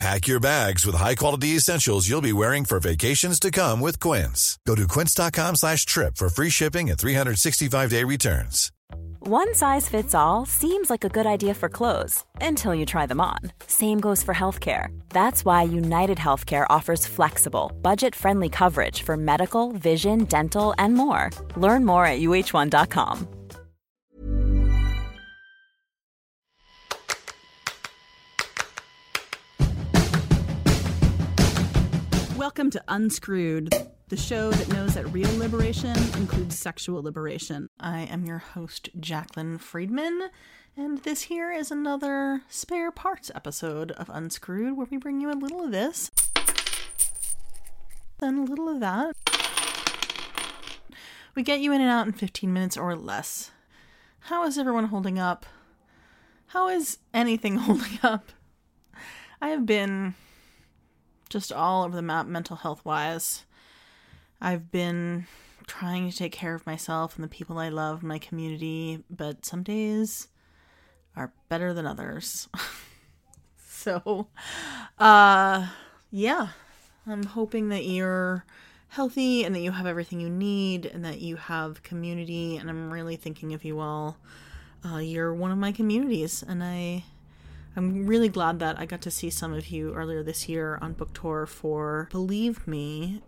Pack your bags with high-quality essentials you'll be wearing for vacations to come with Quince. Go to quince.com slash trip for free shipping and 365-day returns. One size fits all seems like a good idea for clothes until you try them on. Same goes for healthcare. That's why United Healthcare offers flexible, budget-friendly coverage for medical, vision, dental, and more. Learn more at uh1.com. Welcome to Unscrewed, the show that knows that real liberation includes sexual liberation. I am your host, Jaclyn Friedman, and this here is another spare parts episode of Unscrewed where we bring you a little of this, then a little of that. We get you in and out in 15 minutes or less. How is everyone holding up? How is anything holding up? I have been just all over the map mental health wise. I've been trying to take care of myself and the people I love, my community, but some days are better than others. so, uh, yeah, I'm hoping that you're healthy and that you have everything you need and that you have community. And I'm really thinking of you all. Uh, you're one of my communities, and I I'm really glad that I got to see some of you earlier this year on book tour for Believe Me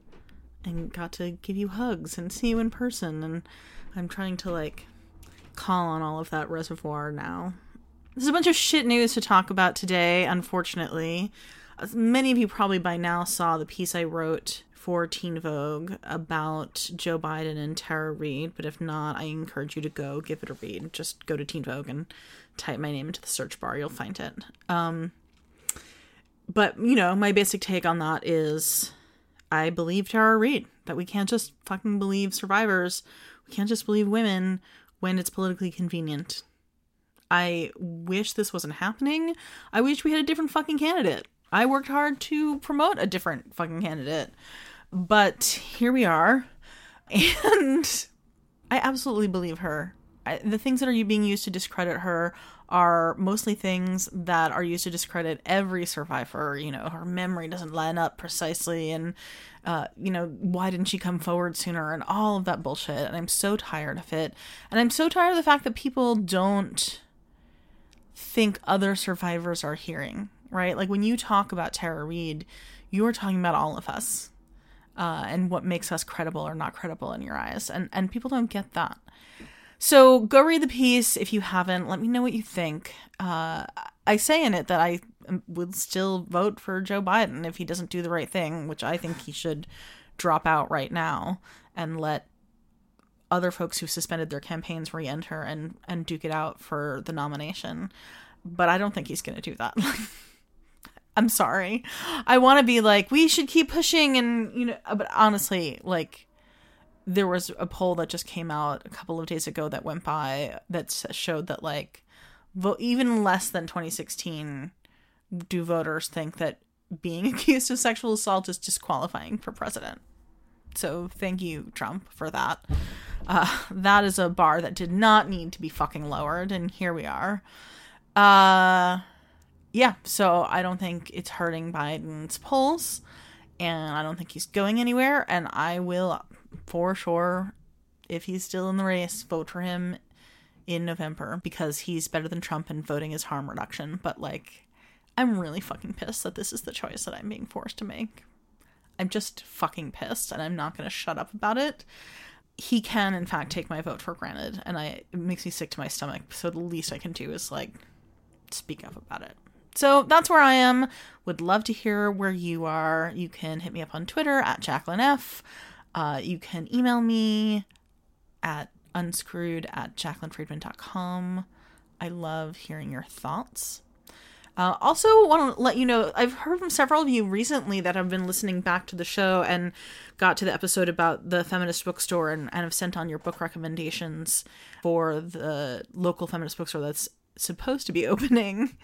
and got to give you hugs and see you in person. And I'm trying to like call on all of that reservoir now. There's a bunch of shit news to talk about today, unfortunately. As many of you probably by now saw the piece I wrote for Teen Vogue about Joe Biden and Tara Reade, but if not, I encourage you to go give it a read. Just go to Teen Vogue and type my name into the search bar, you'll find it. Um, but you know, my basic take on that is I believe Tara Reade, that we can't just fucking believe survivors. We can't just believe women when it's politically convenient. I wish this wasn't happening. I wish we had a different fucking candidate. I worked hard to promote a different fucking candidate. But here we are. And I absolutely believe her. I, the things that are being used to discredit her are mostly things that are used to discredit every survivor. You know, her memory doesn't line up precisely, and uh, you know, why didn't she come forward sooner, and all of that bullshit. And I'm so tired of it, and I'm so tired of the fact that people don't think other survivors are hearing. Right, like when you talk about Tara Reade, you are talking about all of us. Uh, and what makes us credible or not credible in your eyes, and and people don't get that. So go read the piece if you haven't. Let me know what you think. Uh, I say in it that I would still vote for Joe Biden if he doesn't do the right thing, which I think he should drop out right now and let other folks who suspended their campaigns re-enter and and duke it out for the nomination. But I don't think he's going to do that. I'm sorry. I want to be like we should keep pushing and you know but honestly like there was a poll that just came out a couple of days ago that went by that showed that like vote even less than 2016 do voters think that being accused of sexual assault is disqualifying for president. So thank you Trump for that. Uh, that is a bar that did not need to be fucking lowered and here we are. Uh yeah, so I don't think it's hurting Biden's polls and I don't think he's going anywhere and I will for sure, if he's still in the race, vote for him in November because he's better than Trump and voting is harm reduction. But like, I'm really fucking pissed that this is the choice that I'm being forced to make. I'm just fucking pissed and I'm not going to shut up about it. He can, in fact, take my vote for granted, and I it makes me sick to my stomach. So the least I can do is like speak up about it. So that's where I am. Would love to hear where you are. You can hit me up on Twitter at Jaclyn F. Uh, you can email me at unscrewed at jacquelinefriedman.com. I love hearing your thoughts. Uh, also, want to let you know I've heard from several of you recently that have been listening back to the show and got to the episode about the feminist bookstore and, and have sent on your book recommendations for the local feminist bookstore that's supposed to be opening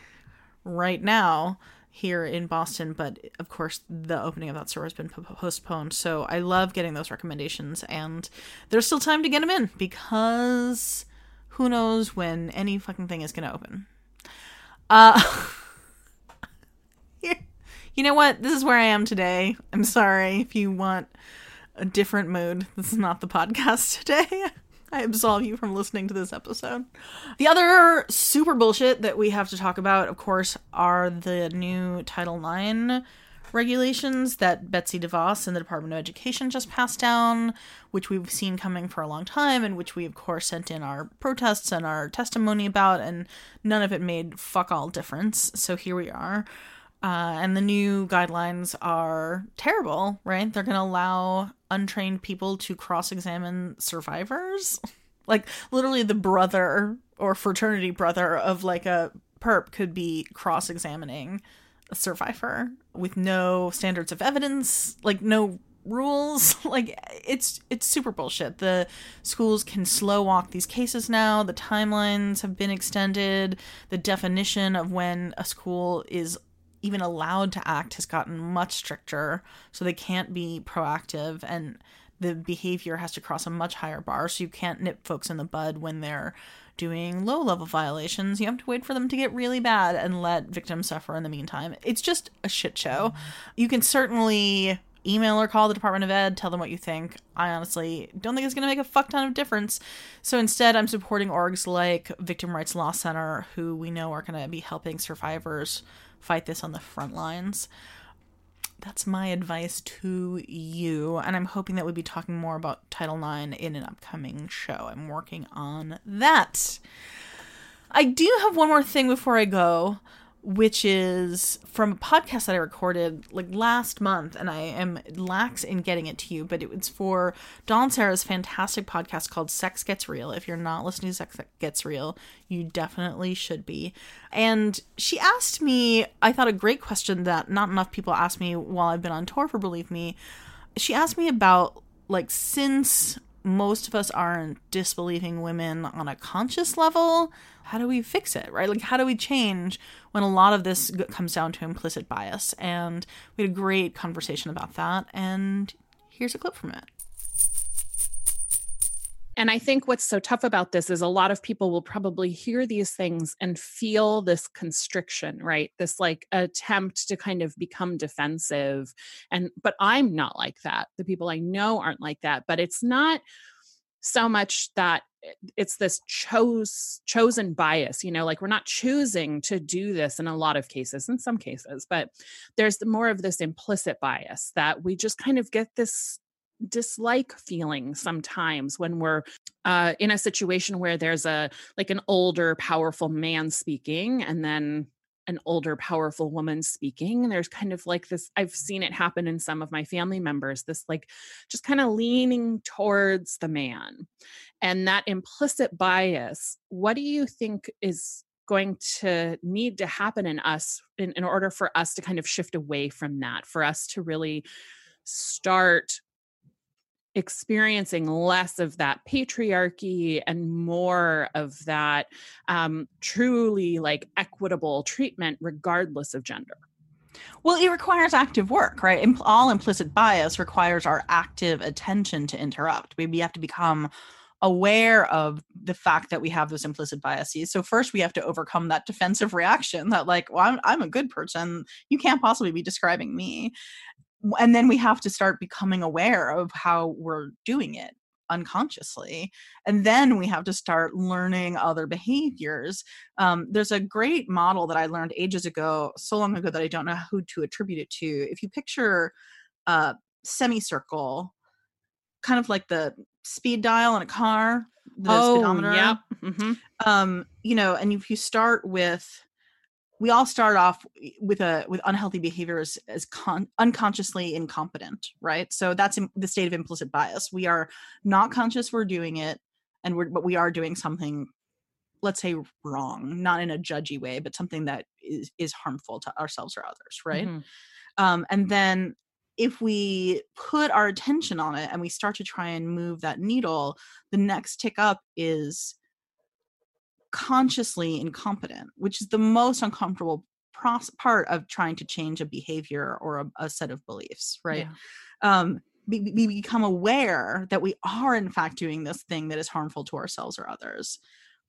right now here in Boston, but of course the opening of that store has been postponed. So I love getting those recommendations, and there's still time to get them in because who knows when any fucking thing is going to open. Uh, you know what? This is where I am today. I'm sorry if you want a different mood. This is not the podcast today. I absolve you from listening to this episode. The other super bullshit that we have to talk about, of course, are the new Title IX regulations that Betsy DeVos and the Department of Education just passed down, which we've seen coming for a long time, and which we, of course, sent in our protests and our testimony about, and none of it made fuck all difference. So here we are. Uh, and the new guidelines are terrible, right? They're going to allow untrained people to cross examine survivors. like, literally, the brother or fraternity brother of like a perp could be cross examining a survivor with no standards of evidence, like, no rules like it's it's super bullshit the schools can slow walk these cases now the timelines have been extended the definition of when a school is even allowed to act has gotten much stricter so they can't be proactive and the behavior has to cross a much higher bar so you can't nip folks in the bud when they're doing low level violations you have to wait for them to get really bad and let victims suffer in the meantime it's just a shit show mm-hmm. you can certainly email or call the Department of Ed, tell them what you think. I honestly don't think it's going to make a fuck ton of difference. So instead, I'm supporting orgs like Victim Rights Law Center, who we know are going to be helping survivors fight this on the front lines. That's my advice to you. And I'm hoping that we'll be talking more about Title IX in an upcoming show. I'm working on that. I do have one more thing before I go which is from a podcast that I recorded like last month, and I am lax in getting it to you, but it was for Dawn Serra's fantastic podcast called Sex Gets Real. If you're not listening to Sex Gets Real, you definitely should be. And she asked me, I thought a great question that not enough people ask me while I've been on tour for Believe Me. She asked me about like since most of us aren't disbelieving women on a conscious level how do we fix it, right? Like, how do we change when a lot of this comes down to implicit bias? And we had a great conversation about that. And here's a clip from it. And I think what's so tough about this is a lot of people will probably hear these things and feel this constriction, right? This like attempt to kind of become defensive. And, but I'm not like that. The people I know aren't like that. But it's not so much that it's this chose chosen bias you know like we're not choosing to do this in a lot of cases in some cases but there's more of this implicit bias that we just kind of get this dislike feeling sometimes when we're uh, in a situation where there's a like an older powerful man speaking and then an older powerful woman speaking there's kind of like this i've seen it happen in some of my family members this like just kind of leaning towards the man and that implicit bias what do you think is going to need to happen in us in, in order for us to kind of shift away from that for us to really start experiencing less of that patriarchy and more of that um, truly like equitable treatment regardless of gender well it requires active work right all implicit bias requires our active attention to interrupt we have to become aware of the fact that we have those implicit biases. So first we have to overcome that defensive reaction that like, well, I'm, I'm a good person. You can't possibly be describing me and then we have to start becoming aware of how we're doing it unconsciously and then we have to start learning other behaviors um, there's a great model that i learned ages ago so long ago that i don't know who to attribute it to if you picture a semicircle kind of like the speed dial in a car the oh, speedometer yeah mm-hmm. um, you know and if you start with we all start off with a with unhealthy behaviors as con- unconsciously incompetent right? So that's in, the state of implicit bias. We are not conscious we're doing it and we're but we are doing something let's say wrong not in a judgy way but something that is is harmful to ourselves or others right? Mhm. um, and then if we put our attention on it and we start to try and move that needle the next tick up is consciously incompetent which is the most uncomfortable pros- part of trying to change a behavior or a, a set of beliefs right Yeah. um we, we become aware that we are in fact doing this thing that is harmful to ourselves or others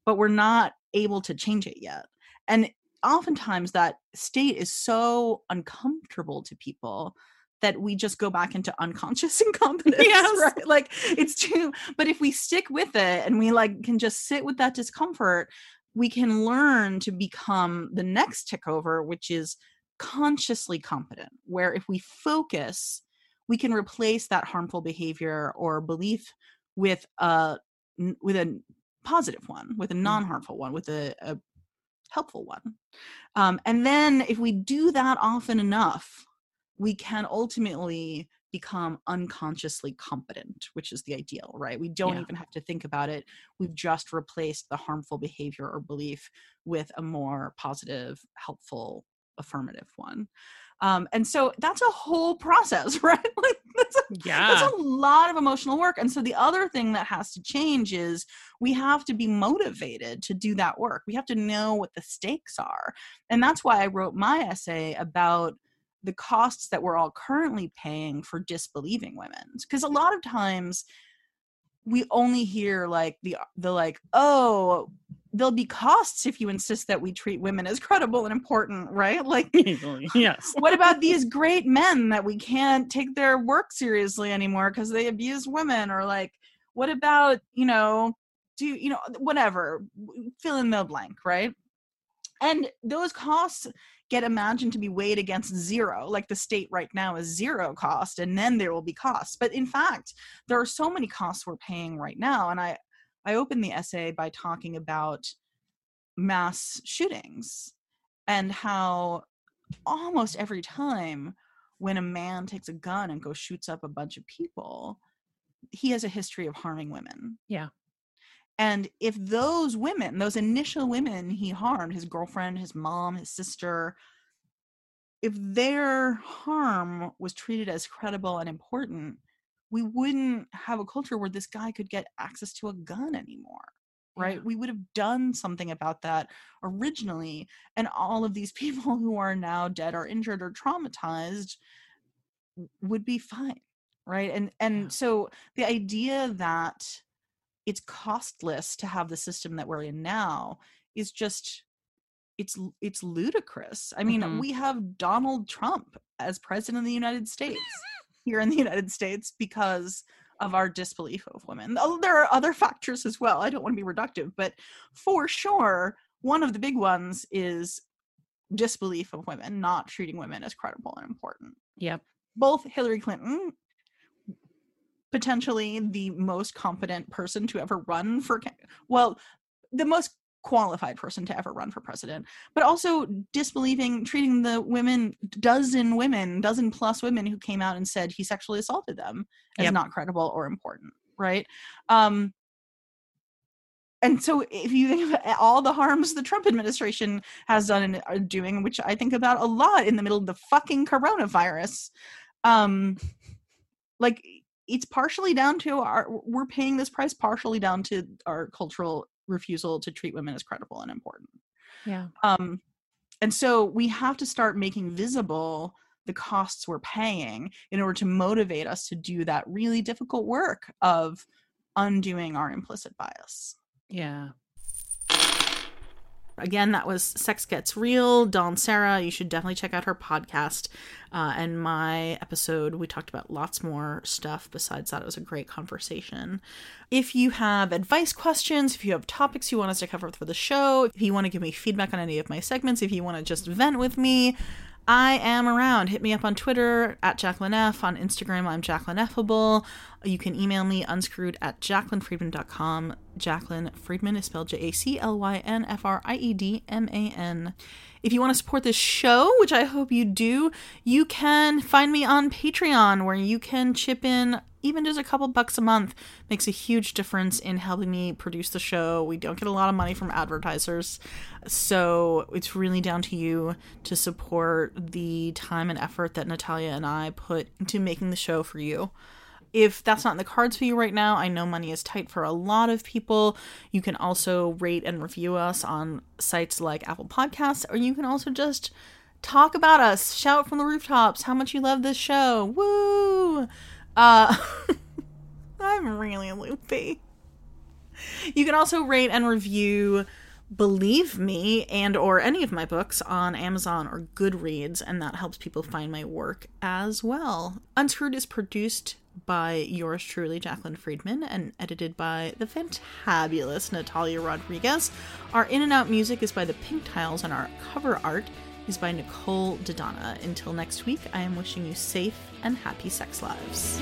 but we're not able to change it yet and oftentimes that state is so uncomfortable to people that we just go back into unconscious incompetence Yes. right? Like it's too but if we stick with it and we like can just sit with that discomfort we can learn to become the next tick over which is consciously competent where if we focus we can replace that harmful behavior or belief with a with a positive one with a non-harmful one with a, a helpful one. Um, and then if we do that often enough we can ultimately become unconsciously competent which is the ideal right we don't Yeah. even have to think about it we've just replaced the harmful behavior or belief with a more positive helpful affirmative one um, and so that's a whole process right like that's a Yeah. that's a lot of emotional work. And so the other thing that has to change is we have to be motivated to do that work. We have to know what the stakes are. And that's why I wrote my essay about the costs that we're all currently paying for disbelieving women. Because a lot of times we only hear like the the like, oh, there'll be costs if you insist that we treat women as credible and important, right? Like yes. what about these great men that we can't take their work seriously anymore because they abuse women or like what about you know do you know whatever fill in the blank right and those costs get imagined to be weighed against zero like the state right now is zero cost and then there will be costs but in fact there are so many costs we're paying right now and i i opened the essay by talking about mass shootings and how almost every time when a man takes a gun and goes shoots up a bunch of people he has a history of harming women Yeah. And if those women those initial women he harmed his girlfriend his mom his sister if their harm was treated as credible and important we wouldn't have a culture where this guy could get access to a gun anymore right Yeah. we would have done something about that originally and all of these people who are now dead or injured or traumatized would be fine right and and Yeah. so the idea that it's costless to have the system that we're in now is just it's it's ludicrous i mean Mhm. we have donald trump as president of the united states here in the united states because of our disbelief of women there are other factors as well i don't want to be reductive but for sure one of the big ones is disbelief of women not treating women as credible and important Yep. both Hillary Clinton, potentially the most competent person to ever run for, well, the most qualified person to ever run for president, but also disbelieving, treating the women, dozen women, dozen plus women who came out and said he sexually assaulted them as Yep. not credible or important, right? Um, and so if you think of all the harms the Trump administration has done and are doing, which I think about a lot in the middle of the fucking coronavirus, um, like it's partially down to our we're paying this price partially down to our cultural refusal to treat women as credible and important. Yeah. Um, and so we have to start making visible the costs we're paying in order to motivate us to do that really difficult work of undoing our implicit bias. Yeah. Again, that was Sex Gets Real, Dawn Serra. You should definitely check out her podcast. Uh, and my episode, we talked about lots more stuff besides that. It was a great conversation. If you have advice questions, if you have topics you want us to cover for the show, if you want to give me feedback on any of my segments, if you want to just vent with me, I am around. Hit me up on Twitter at Jaclyn F. On Instagram, I'm Jacqueline Effable. You can email me unscrewed at jacquelinefriedman.com. Jaclyn Friedman is spelled J A C L Y N F R I E D M A N. If you want to support this show, which I hope you do, you can find me on Patreon where you can chip in even just a couple bucks a month makes a huge difference in helping me produce the show. We don't get a lot of money from advertisers, so it's really down to you to support the time and effort that Natalia and I put into making the show for you. If that's not in the cards for you right now, I know money is tight for a lot of people. You can also rate and review us on sites like Apple Podcasts, or you can also just talk about us, shout from the rooftops how much you love this show. Woo! Uh, I'm really loopy. You can also rate and review Believe Me and or any of my books on Amazon or Goodreads and that helps people find my work as well. Unscrewed is produced by yours truly Jaclyn Friedman and edited by the fantabulous Natalia Rodriguez. Our in and out music is by the Pink Tiles and our cover art is by Nicole Dodonna. Until next week, I am wishing you safe and happy sex lives.